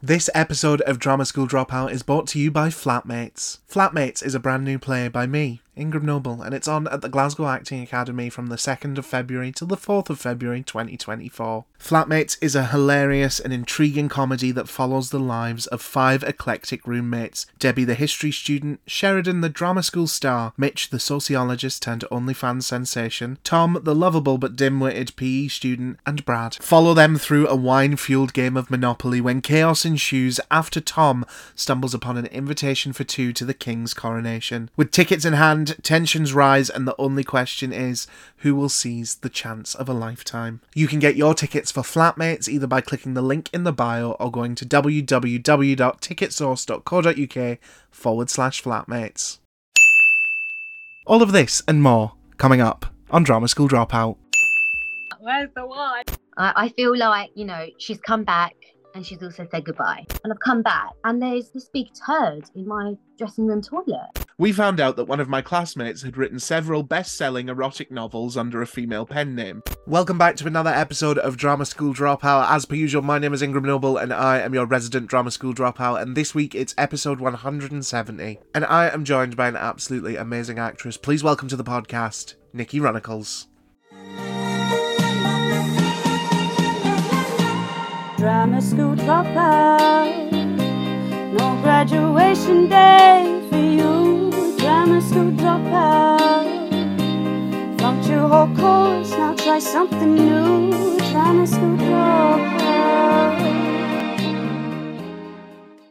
This episode of Drama School Dropout is brought to you by Flatmates. Flatmates is a brand new play by me, Ingram Noble, and it's on at the Glasgow Acting Academy from the 2nd of February till the 4th of February 2024. Flatmates is a hilarious and intriguing comedy that follows the lives of five eclectic roommates Debbie, the history student, Sheridan, the drama school star, Mitch, the sociologist turned OnlyFans sensation, Tom, the lovable but dim witted PE student, and Brad. Follow them through a wine fueled game of Monopoly when chaos ensues after Tom stumbles upon an invitation for two to the king's coronation. With tickets in hand, tensions rise, and the only question is who will seize the chance of a lifetime. You can get your tickets for Flatmates either by clicking the link in the bio or going to www.ticketsource.co.uk forward slash flatmates. All of this and more coming up on Drama School Dropout. Where's the wine? I, I feel like, you know, she's come back and she's also said goodbye. And I've come back and there's this big turd in my dressing room toilet. We found out that one of my classmates had written several best selling erotic novels under a female pen name. Welcome back to another episode of Drama School Dropout. As per usual, my name is Ingram Noble and I am your resident Drama School Dropout. And this week it's episode 170. And I am joined by an absolutely amazing actress. Please welcome to the podcast, Nikki Runeckles. Drama school dropout. No graduation day for you. Drama school dropout. Flunked your whole course, now try something new. Drama school dropout.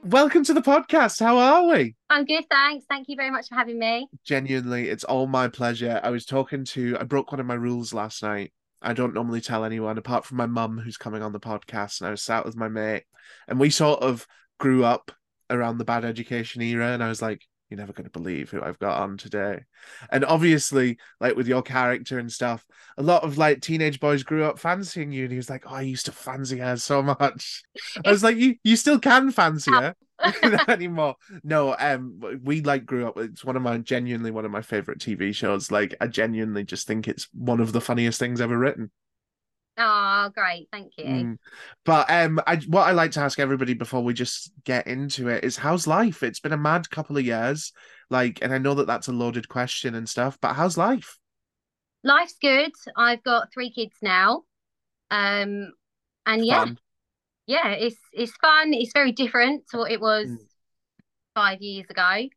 Welcome to the podcast. How are we? I'm good, thanks. Thank you very much for having me. Genuinely, it's all my pleasure. I was talking to, I broke one of my rules last night. I don't normally tell anyone apart from my mum who's coming on the podcast. And I was sat with my mate, and we sort of grew up around the bad education era. And I was like, you're never going to believe who I've got on today. And obviously, like with your character and stuff, a lot of like teenage boys grew up fancying you. And he was like, oh, I used to fancy her so much. I was like, you, you still can fancy her. Not anymore. No, um, we like grew up. It's one of my genuinely one of my favorite TV shows. Like, I genuinely just think it's one of the funniest things ever written. Oh, great. Thank you. Mm. But um, I what I like to ask everybody before we just get into it is, how's life? It's been a mad couple of years, like, and I know that that's a loaded question and stuff. But how's life? Life's good. I've got three kids now. Um, and yeah, Fun. yeah, it's it's fun. It's very different to what it was Mm. five years ago.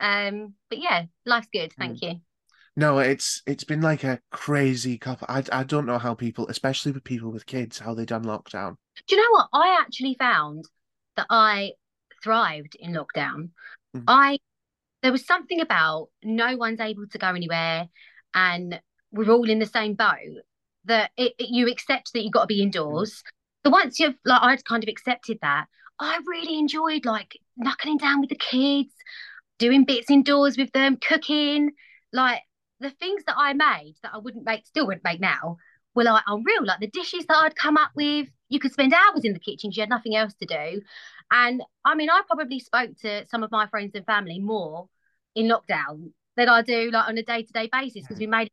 Um, but yeah, life's good. Mm. Thank you. No, it's it's been like a crazy couple. I I don't know how people, especially with people with kids, how they done lockdown. Do you know what? I actually found that I thrived in lockdown. Mhm. I there was something about no one's able to go anywhere and we're all in the same boat that it, it- you accept that you've got to be indoors. So once you've like I'd kind of accepted that, I really enjoyed like knuckling down with the kids, doing bits indoors with them, cooking, like the things that I made that I wouldn't make, still wouldn't make now, were like unreal. Like the dishes that I'd come up with, you could spend hours in the kitchen. You had nothing else to do. And I mean, I probably spoke to some of my friends and family more in lockdown than I do like on a day to day basis because we made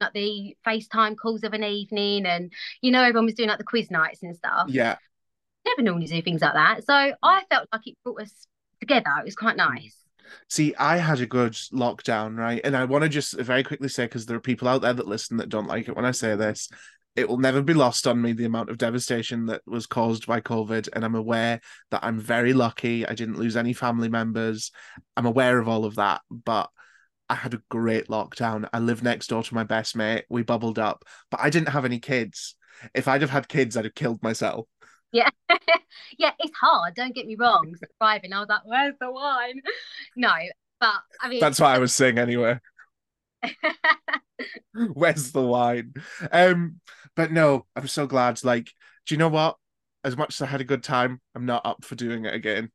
like the FaceTime calls of an evening and you know everyone was doing like the quiz nights and stuff. Yeah, Never normally do things like that. So I felt like it brought us together. It was quite mm. nice. See, I had a good lockdown, right? And I want to just very quickly say, because there are people out there that listen that don't like it when I say this, it will never be lost on me the amount of devastation that was caused by COVID. And I'm aware that I'm very lucky. I didn't lose any family members. I'm aware of all of that. But I had a great lockdown. I lived next door to my best mate. We bubbled up, but I didn't have any kids. If I'd have had kids, I'd have killed myself. Yeah. yeah, it's hard. Don't get me wrong. Surviving. I was like, where's the wine? No, but I mean, That's what I was saying anyway. Where's the wine? Um, but no, I'm so glad. Like, do you know what? As much as I had a good time, I'm not up for doing it again.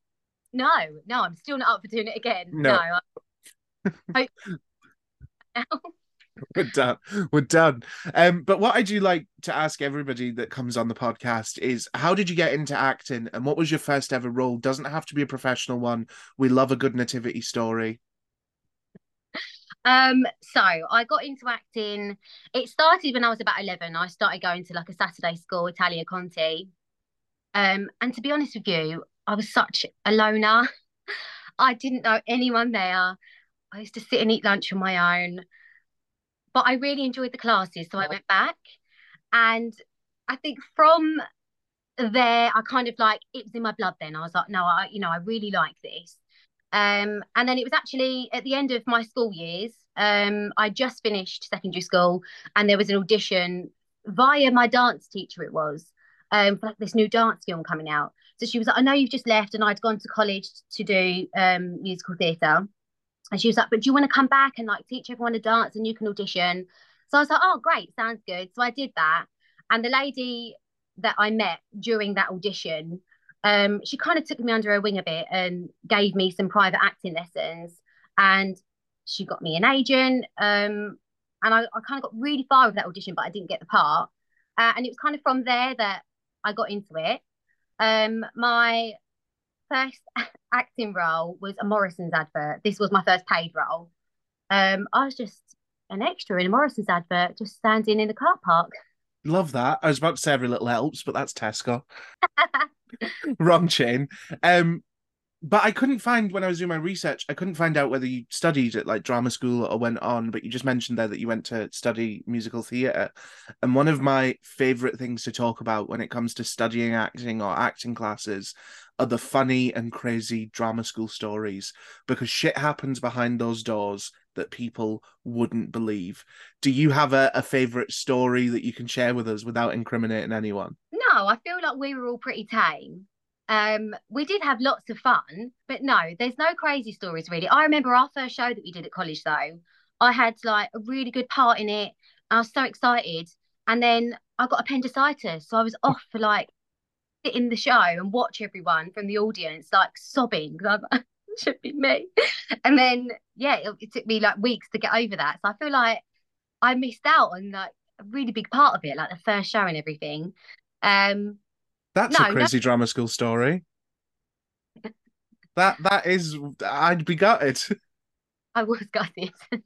no, no, I'm still not up for doing it again. No. No. We're done. We're done. Um, but what I do like to ask everybody that comes on the podcast is how did you get into acting and what was your first ever role? Doesn't have to be a professional one. We love a good nativity story. Um, so I got into acting. It started when I was about 11. I started going to like a Saturday school, Italia Conti. Um, and to be honest with you, I was such a loner. I didn't know anyone there. I used to sit and eat lunch on my own. But I really enjoyed the classes, so I went back. And I think from there, I kind of like it was in my blood then. I was like, no, I, you know, I really like this. Um, and then it was actually at the end of my school years. Um, I just finished secondary school, and there was an audition via my dance teacher. It was um, for like this new dance film coming out. So she was like, I know you've just left, and I'd gone to college to do um, musical theatre. And she was like, But do you want to come back and like teach everyone to dance and you can audition? So I was like, Oh, great, sounds good. So I did that. And the lady that I met during that audition, um, she kind of took me under her wing a bit and gave me some private acting lessons. And she got me an agent. Um, and I, I kind of got really far with that audition, but I didn't get the part. Uh, and it was kind of from there that I got into it. Um, my first acting role was a Morrison's advert. This was my first paid role. Um, I was just an extra in a Morrison's advert, just standing in the car park. Love that. I was about to say every little helps, but that's Tesco. Wrong chain. Um, but I couldn't find when I was doing my research, I couldn't find out whether you studied at like drama school or went on, but you just mentioned there that you went to study musical theatre. And one of my favourite things to talk about when it comes to studying acting or acting classes are the funny and crazy drama school stories because shit happens behind those doors that people wouldn't believe. Do you have a, a favourite story that you can share with us without incriminating anyone? No, I feel like we were all pretty tame. Um, we did have lots of fun, but no, there's no crazy stories really. I remember our first show that we did at college though. I had like a really good part in it. I was so excited. And then I got appendicitis. So I was off for like sit in the show and watch everyone from the audience like sobbing because I should be me. And then yeah, it, it, took me like weeks to get over that. So I feel like I missed out on like a really big part of it, like the first show and everything. Um, that's No, a crazy drama school story. that that is I'd be gutted. I was gutted.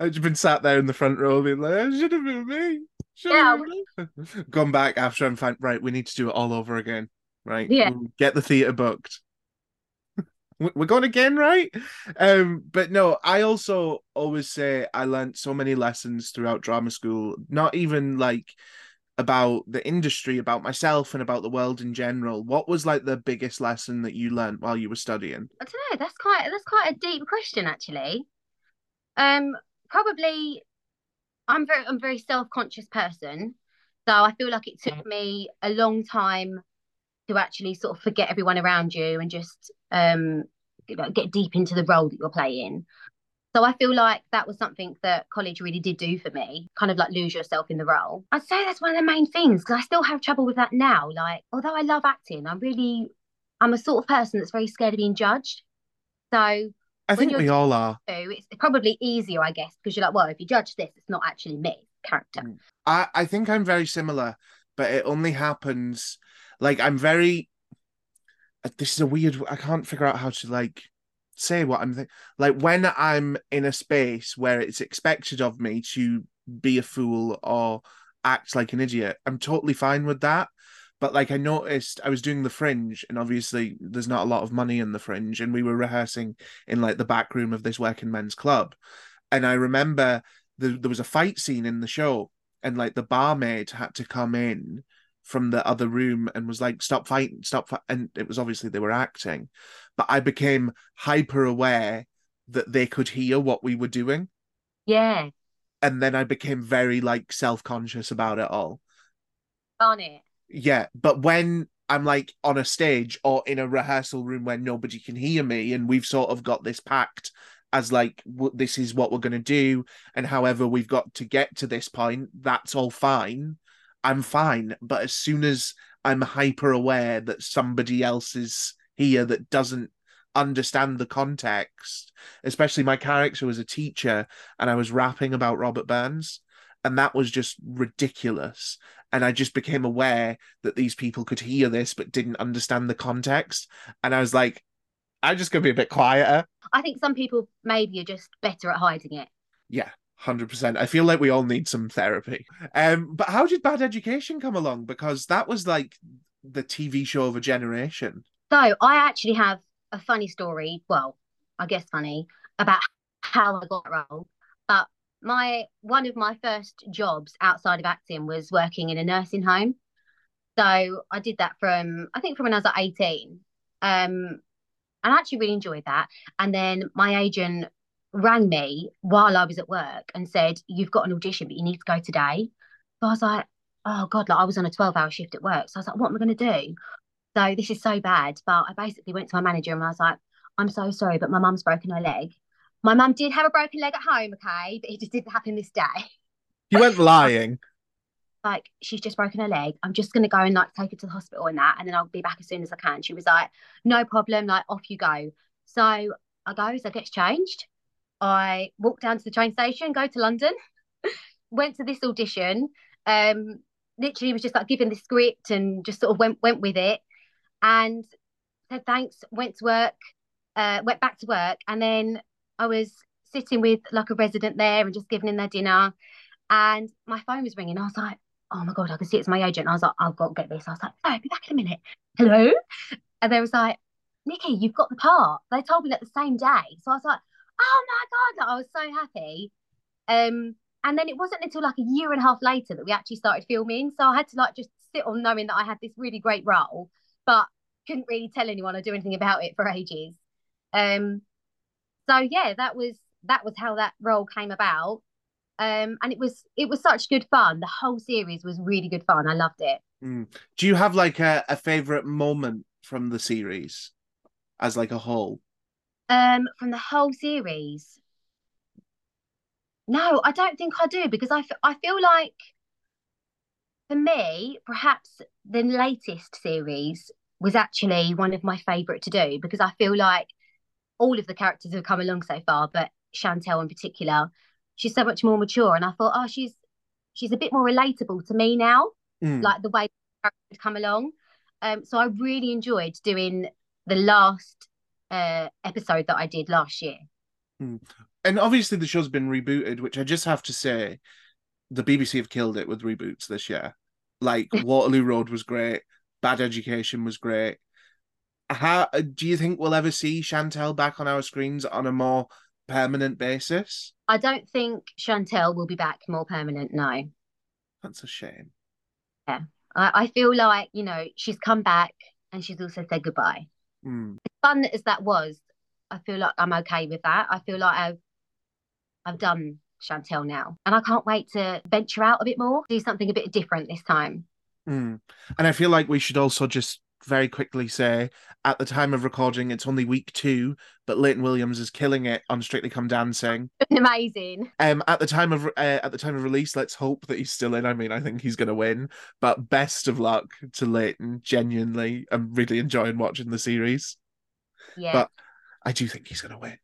I'd just been sat there in the front row being like, it should have been me. Should Yeah, have been me. Gone back after I'm fine. Right, we need to do it all over again. Right. Yeah. Get the theatre booked. We're going again, right? Um, but no, I also always say I learned so many lessons throughout drama school, not even like about the industry, about myself and about the world in general. What was like the biggest lesson that you learned while you were studying? I don't know. That's quite that's quite a deep question, actually. Um, probably, I'm very I'm a very self conscious person, so I feel like it took me a long time to actually sort of forget everyone around you and just um get deep into the role that you're playing. So I feel like that was something that college really did do for me, kind of like lose yourself in the role. I'd say that's one of the main things because I still have trouble with that now. Like, although I love acting, I'm really, I'm a sort of person that's very scared of being judged. So I think we all are. it's probably easier, I guess, because you're like, well, if you judge this, it's not actually me, character. Mm. I, I think I'm very similar, but it only happens like I'm very. uh, This is a weird. I can't figure out how to like say what I'm thinking. Like when I'm in a space where it's expected of me to be a fool or act like an idiot, I'm totally fine with that. But like I noticed, I was doing the Fringe, and obviously there's not a lot of money in the Fringe, and we were rehearsing in like the back room of this working men's club, and I remember the, there was a fight scene in the show and like the barmaid had to come in from the other room and was like stop fighting stop and it was obviously they were acting. But i became hyper aware that they could hear what we were doing. Yeah, and then i became very like self-conscious about it all. On it. yeah. But when i'm like on a stage or in a rehearsal room where nobody can hear me and we've sort of got this pact as like this is what we're going to do and however we've got to get to this point that's all fine i'm fine but as soon as i'm hyper aware that somebody else is here that doesn't understand the context especially my character was a teacher and i was rapping about robert burns and that was just ridiculous. And i just became aware that these people could hear this but didn't understand the context. And i was like i'm just going to be a bit quieter. I think some people maybe are just better at hiding it. Yeah, hundred percent. I feel like we all need some therapy. Um, but how did Bad Education come along? Because that was like the TV show of a generation. So I actually have a funny story. Well, I guess funny about how I got role. But my one of my first jobs outside of acting was working in a nursing home. So I did that from I think from when I was like 18. Um, and I actually really enjoyed that. And then my agent rang me while I was at work and said, You've got an audition, but you need to go today. So I was like, Oh God, like I was on a 12 hour shift at work. So I was like, What am I going to do? So this is so bad. But I basically went to my manager and I was like, I'm so sorry, but my mum's broken her leg. My mum did have a broken leg at home, okay, but it just didn't happen this day. You went lying. like she's just broken her leg. I'm just gonna go and like take her to the hospital and that, and then I'll be back as soon as I can. She was like, no problem, like off you go. So I go, so I get changed. I walked down to the train station, go to London, went to this audition. Um, literally was just like given the script and just sort of went went with it, and said thanks. Went to work, uh, went back to work, and then I was sitting with like a resident there and just giving in their dinner. And my phone was ringing. I was like, oh my God, I can see it's my agent. I was like, I've got to get this. I was like, oh, be back in a minute. Hello? And they was like, Nikki, you've got the part. They told me that the same day. So I was like, oh my God. I was so happy. Um, and then it wasn't until like a year and a half later that we actually started filming. So I had to like just sit on knowing that I had this really great role, but couldn't really tell anyone or do anything about it for ages. Um, so yeah, that was that was how that role came about um and it was it was such good fun the whole series was really good fun i loved it Mm. Do you have like a, a favorite moment from the series as like a whole? Um from the whole series no i don't think i do because i, f- I feel like for me perhaps the latest series was actually one of my favorite to do because i feel like all of the characters have come along so far but chantelle in particular she's so much more mature and i thought oh she's she's a bit more relatable to me now Mm. like the way the characters come along. Um, so I really enjoyed doing the last uh episode that I did last year. and obviously the show's been rebooted, which I just have to say, the BBC have killed it with reboots this year. Like Waterloo Road was great, Bad Education was great. How do you think we'll ever see Chantelle back on our screens on a more permanent basis? I don't think Chantelle will be back more permanent. No, That's a shame. I, I feel like you know she's come back and she's also said goodbye. Mm. As fun as that was, I feel like I'm okay with that. I feel like I've I've done Chantelle now, and I can't wait to venture out a bit more, do something a bit different this time. Mm. And I feel like we should also just very quickly say at the time of recording, it's only week two, but Layton Williams is killing it on Strictly Come Dancing. Amazing. Um, at the time of uh, at the time of release, let's hope that he's still in. I mean, I think he's going to win. But best of luck to Layton. Genuinely, I'm really enjoying watching the series. Yeah, But I do think he's going to win.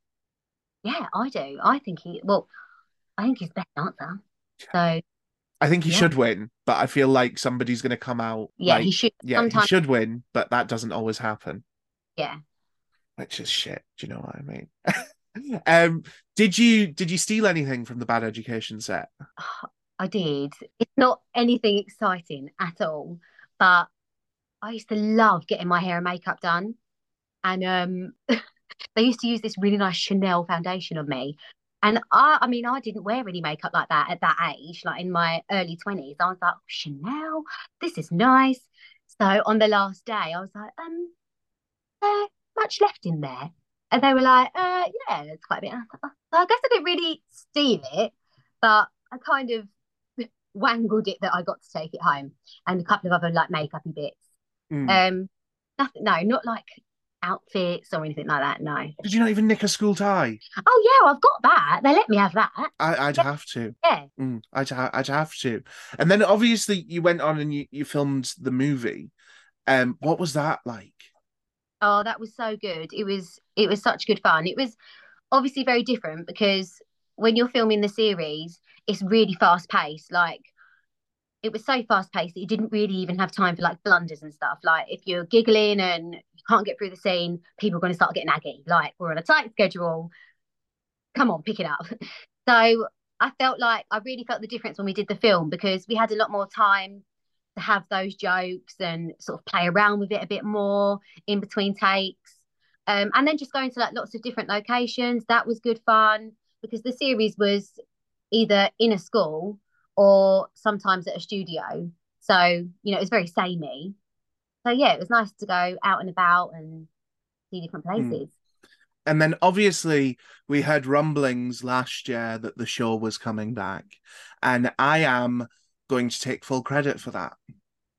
yeah, I do. I think he. Well, I think he's best answer. So I think he Yeah. should win, but I feel like somebody's going to come out. yeah, like, he should. yeah, sometimes- he should win, but that doesn't always happen. Yeah. which is shit. Do you know what I mean? um, did you did you steal anything from the Bad Education set? I did. It's not anything exciting at all, but I used to love getting my hair and makeup done. And um they used to use this really nice Chanel foundation on me. And I I mean I didn't wear any makeup like that at that age, like in my early 20s. I was like, oh, Chanel, this is nice. So on the last day, I was like, um, uh, much left in there. And they were like, uh, yeah, there's quite a bit. I, like, "Oh." so I guess I didn't really steal it, but I kind of wangled it that I got to take it home and a couple of other like makeupy bits. Mm. Um, nothing, no, not like outfits or anything like that. No. did you not even nick a school tie? Oh yeah, I've got that. They let me have that. I, I'd Yeah. have to. Yeah. Mm, I'd ha- I'd have to. And then obviously you went on and you, you filmed the movie. Um, what was that like? Oh, that was so good. It was it was such good fun. It was obviously very different because when you're filming the series, it's really fast paced. Like it was so fast paced that you didn't really even have time for like blunders and stuff. Like if you're giggling and you can't get through the scene, people are going to start getting aggy. Like we're on a tight schedule. Come on, pick it up. So I felt like I really felt the difference when we did the film because we had a lot more time to have those jokes and sort of play around with it a bit more in between takes. Um, and then just going to like lots of different locations. That was good fun because the series was either in a school or sometimes at a studio. So, you know, it was very samey. So yeah, it was nice to go out and about and see different places. And then obviously we heard rumblings last year that the show was coming back. And I am going to take full credit for that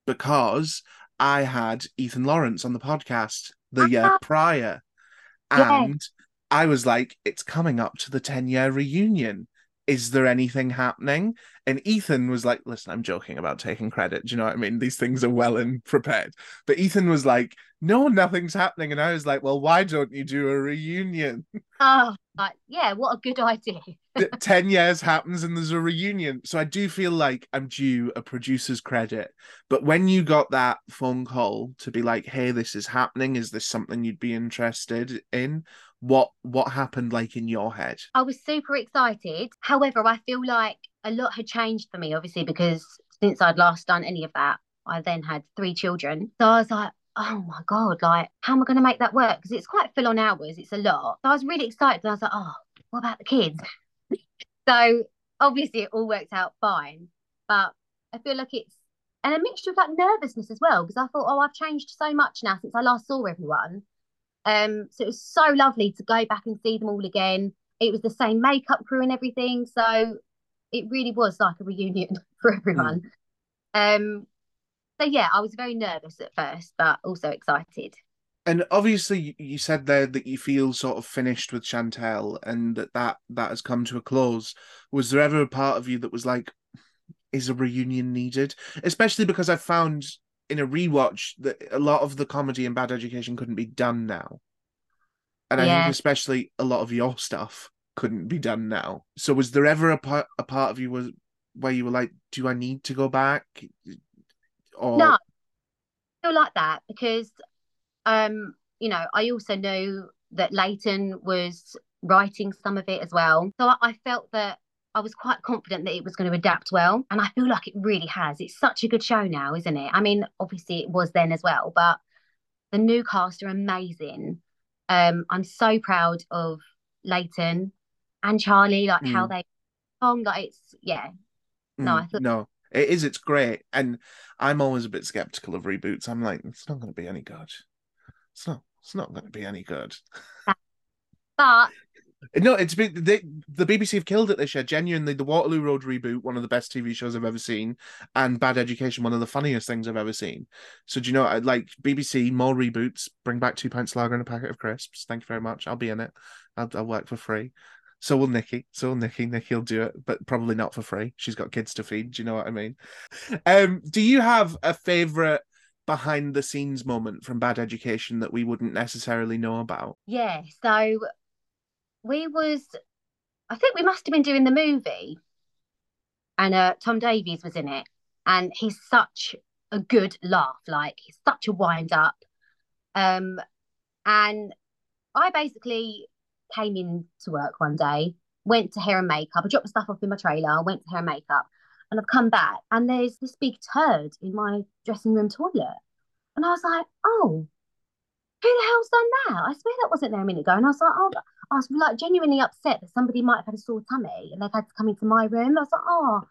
because I had Ethan Lawrence on the podcast the year Ah. prior. Yeah. And I was like, it's coming up to the 10 year reunion. Is there anything happening? And Ethan was like, listen, I'm joking about taking credit. Do you know what I mean? These things are well and prepared. But Ethan was like, no, nothing's happening. And I was like, well, why don't you do a reunion? Oh, like, yeah, what a good idea. Th- 10 years happens and there's a reunion. So I do feel like I'm due a producer's credit. But when you got that phone call to be like, hey, this is happening, is this something you'd be interested in? What what happened like in your head? I was super excited. However, I feel like a lot had changed for me, obviously, because since I'd last done any of that, I then had three children. So I was like, oh my God, like, how am I going to make that work? Because it's quite full on hours, it's a lot. So I was really excited. And I was like, oh, what about the kids? so obviously, it all worked out fine. But I feel like it's, and a mixture of like nervousness as well, because I thought, oh, I've changed so much now since I last saw everyone. Um, so it was so lovely to go back and see them all again. It was the same makeup crew and everything, so it really was like a reunion for everyone. Um, so yeah, I was very nervous at first, but also excited. And obviously, you- said there that you feel sort of finished with Chantelle, and that that, that has come to a close. Was there ever a part of you that was like, is a reunion needed? Especially because I found in a rewatch that a lot of the comedy in Bad Education couldn't be done now, and I Yeah. think especially a lot of your stuff couldn't be done now. So was there ever a part a part of you was where you were like, do I need to go back? Or No, I feel like that because, um, you know, I also know that Layton was writing some of it as well. So I, I felt that I was quite confident that it was going to adapt well. And I feel like it really has. It's such a good show now, isn't it? I mean, obviously it was then as well, but the new cast are amazing. Um, I'm so proud of Layton and Charlie, like how they um, like it's yeah. No, I Mm, thought- no, it is. It's great, and I'm always a bit skeptical of reboots. I'm like, it's not going to be any good. It's not. It's not going to be any good. But No, it's been they, the BBC have killed it this year. Genuinely, the Waterloo Road reboot, one of the best TV shows I've ever seen, and Bad Education, one of the funniest things I've ever seen. So do you know? I like BBC more reboots. Bring back two pints lager and a packet of crisps. Thank you very much. I'll be in it. I'll, I'll work for free. So will Nikki. So will Nikki. Nikki'll do it, but probably not for free. She's got kids to feed. Do you know what I mean? Um, do you have a favorite behind the scenes moment from Bad Education that we wouldn't necessarily know about? Yeah, so we was, I think we must have been doing the movie, and uh, Tom Davies was in it, and he's such a good laugh, like he's such a wind up, um, and I basically came in to work one day, went to hair and makeup, I dropped the stuff off in my trailer, went to hair and makeup, and I've come back, and there's this big turd in my dressing room toilet, and I was like, oh who the hell's done that? I swear that wasn't there a minute ago. And I was like, oh, I was like genuinely upset that somebody might have had a sore tummy and they've had to come into my room. I was like, oh,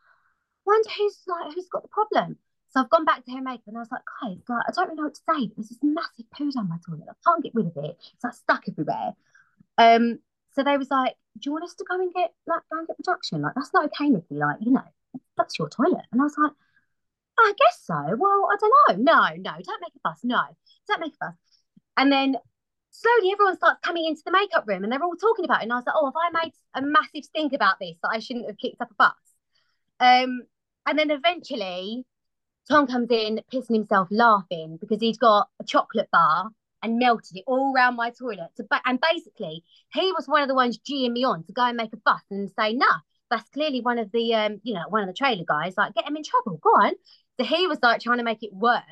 wonder who's like who's got the problem. So I've gone back to her makeup and I was like, guys, like I don't really know what to say. There's this massive poo down my toilet. I can't get rid of it. It's like stuck everywhere. Um, so they was like, do you want us to go and get like go and get production? Like that's not okay, Nikki. Like you know, that's your toilet. And I was like, I guess so. Well, I don't know. No, no, don't make a fuss. No, don't make a fuss. And then slowly everyone starts coming into the makeup room and they're all talking about it. And I was like, oh, have I made a massive stink about this that I shouldn't have kicked up a fuss? Um, and then eventually Tom comes in, pissing himself laughing because he's got a chocolate bar and melted it all around my toilet. To ba- and basically, he was one of the ones geeing me on to go and make a fuss and say, nah, that's clearly one of the, um, you know, one of the trailer guys, like, get him in trouble, go on. So he was like trying to make it worse.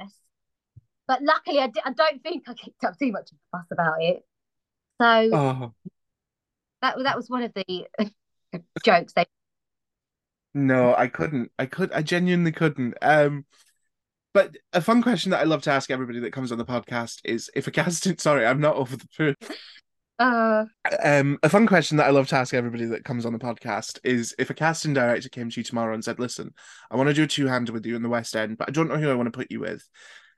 But luckily, I, don't think I kicked up too much of a fuss about it. So Oh that that was one of the jokes they no, I couldn't. I could. I genuinely couldn't. Um, But a fun question that I love to ask everybody that comes on the podcast is if a casting sorry, I'm not over the poo. Uh, Um, a fun question that I love to ask everybody that comes on the podcast is if a casting director came to you tomorrow and said, Listen, I want to do a two-hander with you in the West End, but I don't know who I want to put you with.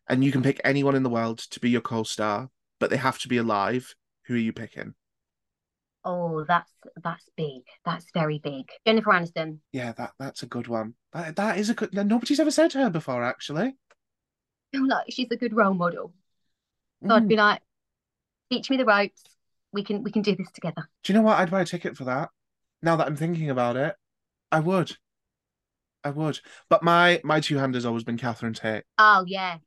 And you can pick anyone in the world to be your co-star, but they have to be alive. Who are you picking? Oh, that's that's big. That's very big. Jennifer Aniston. Yeah, that that's a good one. That that is a good nobody's ever said to her before, actually. I feel like she's a good role model. So I'd Mm. be like, teach me the ropes. We can we can do this together. Do you know what? I'd buy a ticket for that. Now that I'm thinking about it, I would. I would. But my my two hand has always been Catherine Tate. Oh yeah,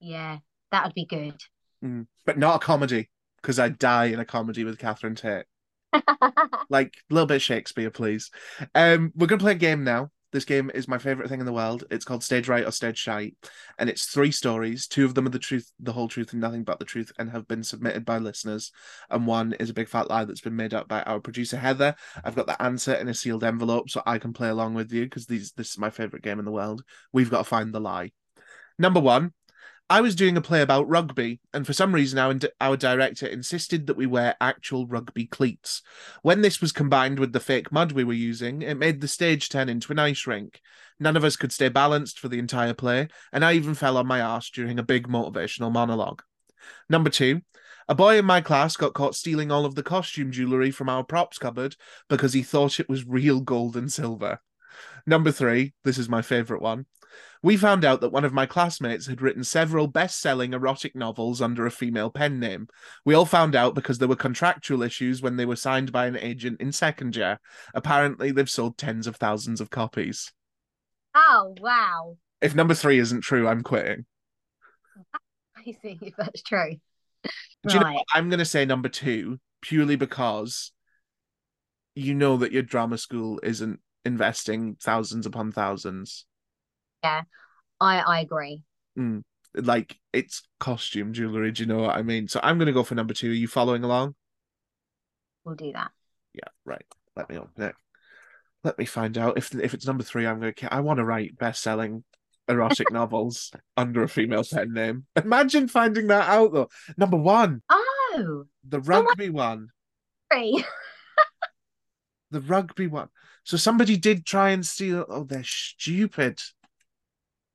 yeah, that would be good. Mm. But not a comedy, because I'd die in a comedy with Catherine Tate. Like a little bit Shakespeare, please. Um, we're gonna play a game now. This game is my favorite thing in the world. It's called Stage Right or Stage Shite, and it's three stories. Two of them are the truth, the whole truth, and nothing but the truth, and have been submitted by listeners. And one is a big fat lie that's been made up by our producer Heather. I've got the answer in a sealed envelope, so I can play along with you because these this is my favorite game in the world. We've got to find the lie. Number one, I was doing a play about rugby, and for some reason, our, our director insisted that we wear actual rugby cleats. When this was combined with the fake mud we were using, it made the stage turn into an ice rink. None of us could stay balanced for the entire play, and I even fell on my arse during a big motivational monologue. Number two, a boy in my class got caught stealing all of the costume jewellery from our props cupboard because he thought it was real gold and silver. Number three, this is my favourite one. We found out that one of my classmates had written several best selling erotic novels under a female pen name. We all found out because there were contractual issues when they were signed by an agent in second year. Apparently, they've sold tens of thousands of copies. Oh wow, If number three isn't true, I'm quitting. I see if that's true. Do you know what? I'm going to say number two purely because you know that your drama school isn't investing thousands upon thousands. I I agree. Mm. Like it's costume jewelry. Do you know what I mean? So I'm going to go for number two. Are you following along? We'll do that. Yeah, right. Let me open it. Let me find out if if it's number three. I'm going to. I want to write best-selling erotic novels under a female pen name. Imagine finding that out though. Number one, Oh, the rugby one. three. The rugby one. So somebody did try and steal. Oh, they're stupid.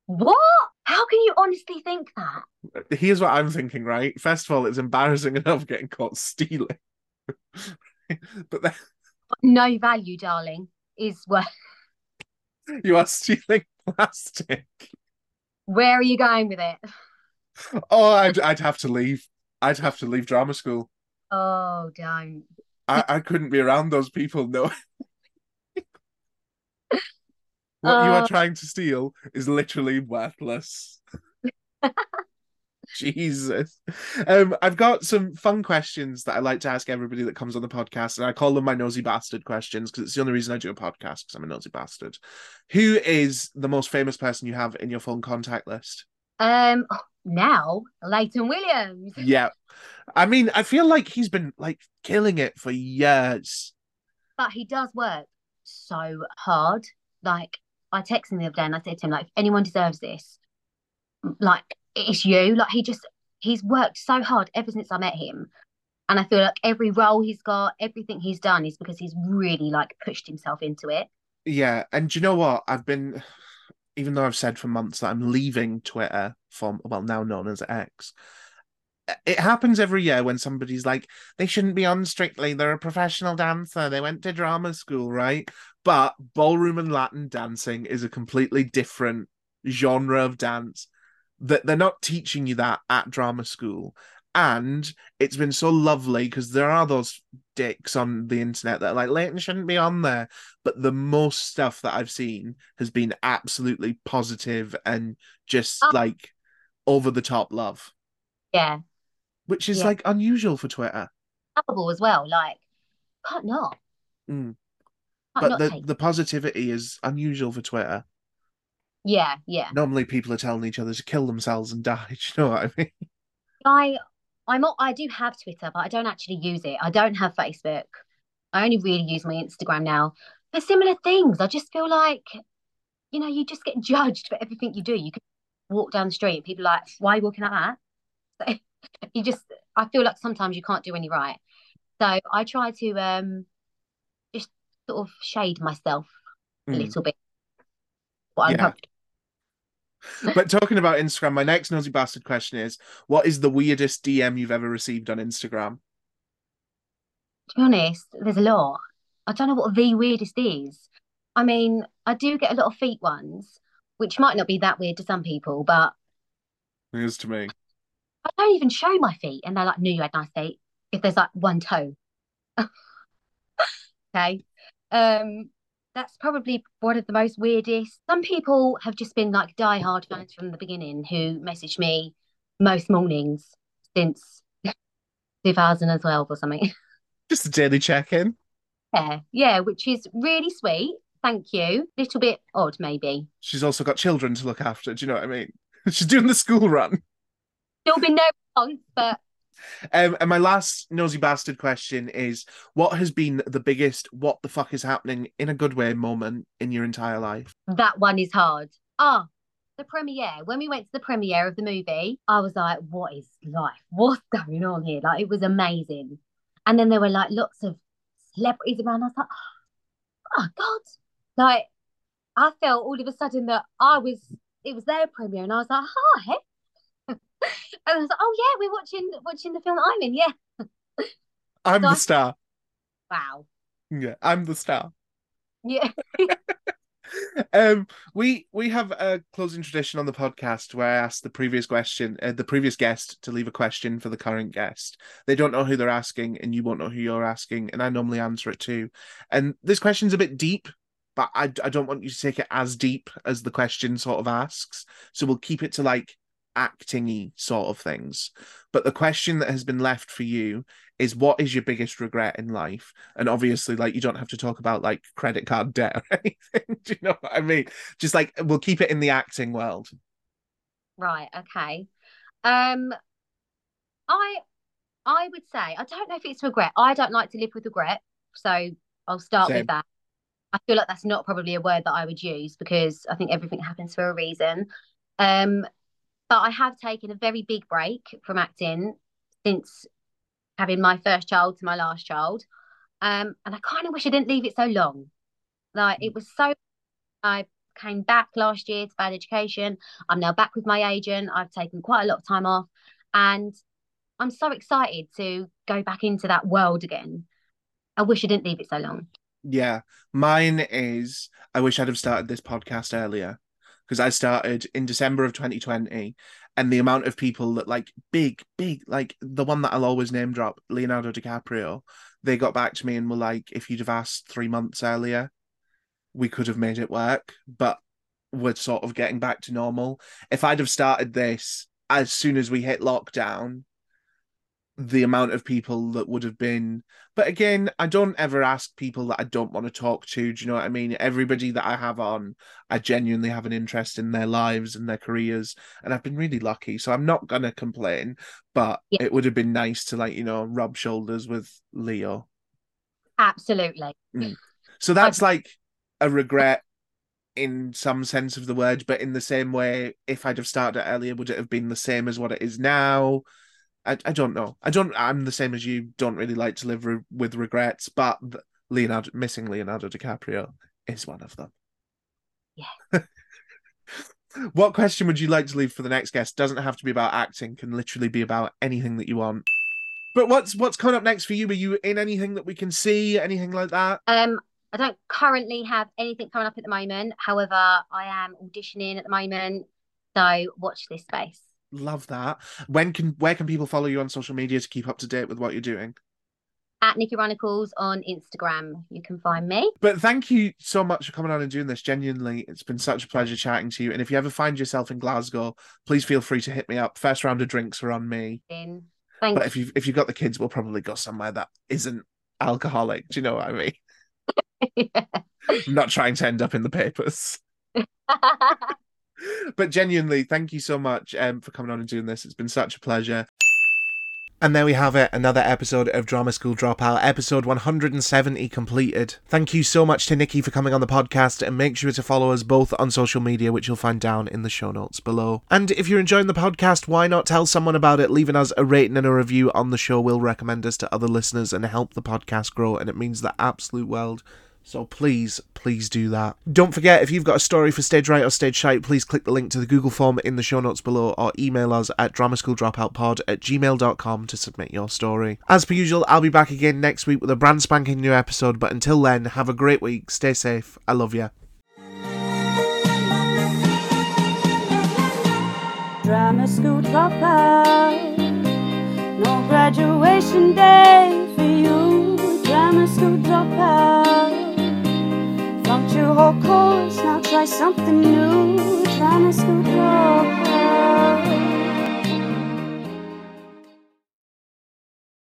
What? How can you honestly think that? Here's what I'm thinking, right? First of all, it's embarrassing enough getting caught stealing. but then No value, darling, is worth. you are stealing plastic. Where are you going with it? Oh, I'd, I'd have to leave. I'd have to leave drama school. Oh, don't. I, I couldn't be around those people. No. What you are Uh. trying to steal is literally worthless. Jesus. Um, I've got some fun questions that I like to ask everybody that comes on the podcast, and I call them my nosy bastard questions because it's the only reason I do a podcast because I'm a nosy bastard. Who is the most famous person you have in your phone contact list? Um, oh, now Layton Williams. Yeah. I mean, I feel like he's been like killing it for years. but he does work so hard. Like I texted him the other day and I said to him, like, if anyone deserves this, like it's you. Like he just he's worked so hard ever since I met him. And I feel like every role he's got, everything he's done is because he's really like pushed himself into it. Yeah, and you know what? I've been, even though I've said for months that I'm leaving Twitter from, well, now known as X. It happens every year when somebody's like, they shouldn't be on Strictly. They're a professional dancer. They went to drama school, right? But ballroom and Latin dancing is a completely different genre of dance. That they're not teaching you that at drama school. And it's been so lovely because there are those dicks on the internet that are like, Layton shouldn't be on there but the most stuff that I've seen has been absolutely positive and just Oh. like over the top love, Yeah. Which is Yeah. like unusual for Twitter. Lovable as well. Like, can't not. Mm. Can't But not the, the positivity is unusual for Twitter. Yeah, yeah. Normally, people are telling each other to kill themselves and die. Do you know what I mean? I I'm not, I do have Twitter, but I don't actually use it. I don't have Facebook. I only really use my Instagram now. For similar things, I just feel like, you know, you just get judged for everything you do. You can walk down the street and people are like, why are you walking like that? So you just, I feel like sometimes you can't do any right. So I try to um just sort of shade myself a Mm. little bit. What I'm Yeah. But talking about Instagram, my next nosy bastard question is: What is the weirdest DM you've ever received on Instagram? To be honest, there's a lot. I don't know what the weirdest is. I mean, I do get a lot of feet ones, which might not be that weird to some people, but It is to me. I don't even show my feet, and they're like, "Knew you had nice feet." If there's like one toe, okay. Um, that's probably one of the most weirdest. Some people have just been like die-hard fans from the beginning who message me most mornings since 2012 or something. Just a daily check-in. Yeah, yeah, which is really sweet. Thank you. Little bit odd, maybe. She's also got children to look after. Do you know what I mean? She's doing the school run. Still been no response, but Um, and my last nosy bastard question is: What has been the biggest "what the fuck is happening" in a good way moment in your entire life? that one is hard. Ah, the premiere. When we went to the premiere of the movie, I was like, what is life? What's going on here? Like, it was amazing. And then there were like lots of celebrities around. I was like, oh God. Like, I felt all of a sudden that I was, it was their premiere, and I was like, hi. and I was like, oh yeah, we're watching watching the film that I'm in. Yeah. I'm the Nice. star. Wow. Yeah, I'm the star. Yeah. um we we have a closing tradition on the podcast where i ask the previous question uh, the previous guest to leave a question for the current guest they don't know who they're asking and you won't know who you're asking and i normally answer it too and this question's a bit deep but i, I don't want you to take it as deep as the question sort of asks so we'll keep it to like actingy sort of things but the question that has been left for you is what is your biggest regret in life and obviously like you don't have to talk about like credit card debt or anything do you know what i mean just like we'll keep it in the acting world Right, okay. Um, I I would say I don't know if it's regret. I don't like to live with regret, so I'll start Same. with that. I feel like that's not probably a word that I would use because I think everything happens for a reason. Um, but I have taken a very big break from acting since having my first child to my last child. Um, and I kind of wish I didn't leave it so long. Like it was so I came back last year to bad education. I'm now back with my agent. I've taken quite a lot of time off and I'm so excited to go back into that world again. I wish I didn't leave it so long. yeah mine is i wish i'd have started this podcast earlier because i started in december of 2020 and the amount of people that like big big like the one that i'll always name drop leonardo dicaprio they got back to me and were like if you'd have asked three months earlier we could have made it work but we're sort of getting back to normal. If i'd have started this as soon as we hit lockdown the amount of people that would have been but again i don't ever ask people that i don't want to talk to do you know what i mean everybody that i have on i genuinely have an interest in their lives and their careers and i've been really lucky so i'm not gonna complain but Yeah. it would have been nice to like you know rub shoulders with leo Absolutely. Mm. so that's like a regret in some sense of the word, but in the same way, if I'd have started earlier, would it have been the same as what it is now? I, I don't know. I don't. I'm the same as you. Don't really like to live re- with regrets, but th- Leonardo missing Leonardo DiCaprio is one of them. Yeah. what question would you like to leave for the next guest? Doesn't have to be about acting. Can literally be about anything that you want. But what's what's coming up next for you? Are you in anything that we can see? Anything like that? Um, I don't currently have anything coming up at the moment. However, I am auditioning at the moment. So watch this space. Love that. When can where can people follow you on social media to keep up to date with what you're doing? At Nikki Runeckles on Instagram, you can find me. But thank you so much for coming on and doing this. Genuinely, it's been such a pleasure chatting to you. And if you ever find yourself in Glasgow, please feel free to hit me up. First round of drinks are on me. Thank But if you if you've got the kids, we'll probably go somewhere that isn't alcoholic. Do you know what I mean? you. I'm not trying to end up in the papers. But genuinely, thank you so much um, for coming on and doing this. It's been such a pleasure. And there we have it, another episode of Drama School Dropout, episode 170 completed. Thank you so much to Nikki for coming on the podcast, and make sure to follow us both on social media, which you'll find down in the show notes below. And if you're enjoying the podcast, why not tell someone about it? Leaving us a rating and a review on the show will recommend us to other listeners and help the podcast grow, and it means the absolute world. So please, please do that. Don't forget, if you've got a story for Stage Right or Stage Shite, please click the link to the Google form in the show notes below or email us at dramaschooldropoutpod at gmail.com to submit your story. As per usual, I'll be back again next week with a brand spanking new episode, but until then, have a great week, stay safe, I love you. Drama school dropout. No graduation day for you. Drama school dropout. To hold course. Now try something new. Try my school.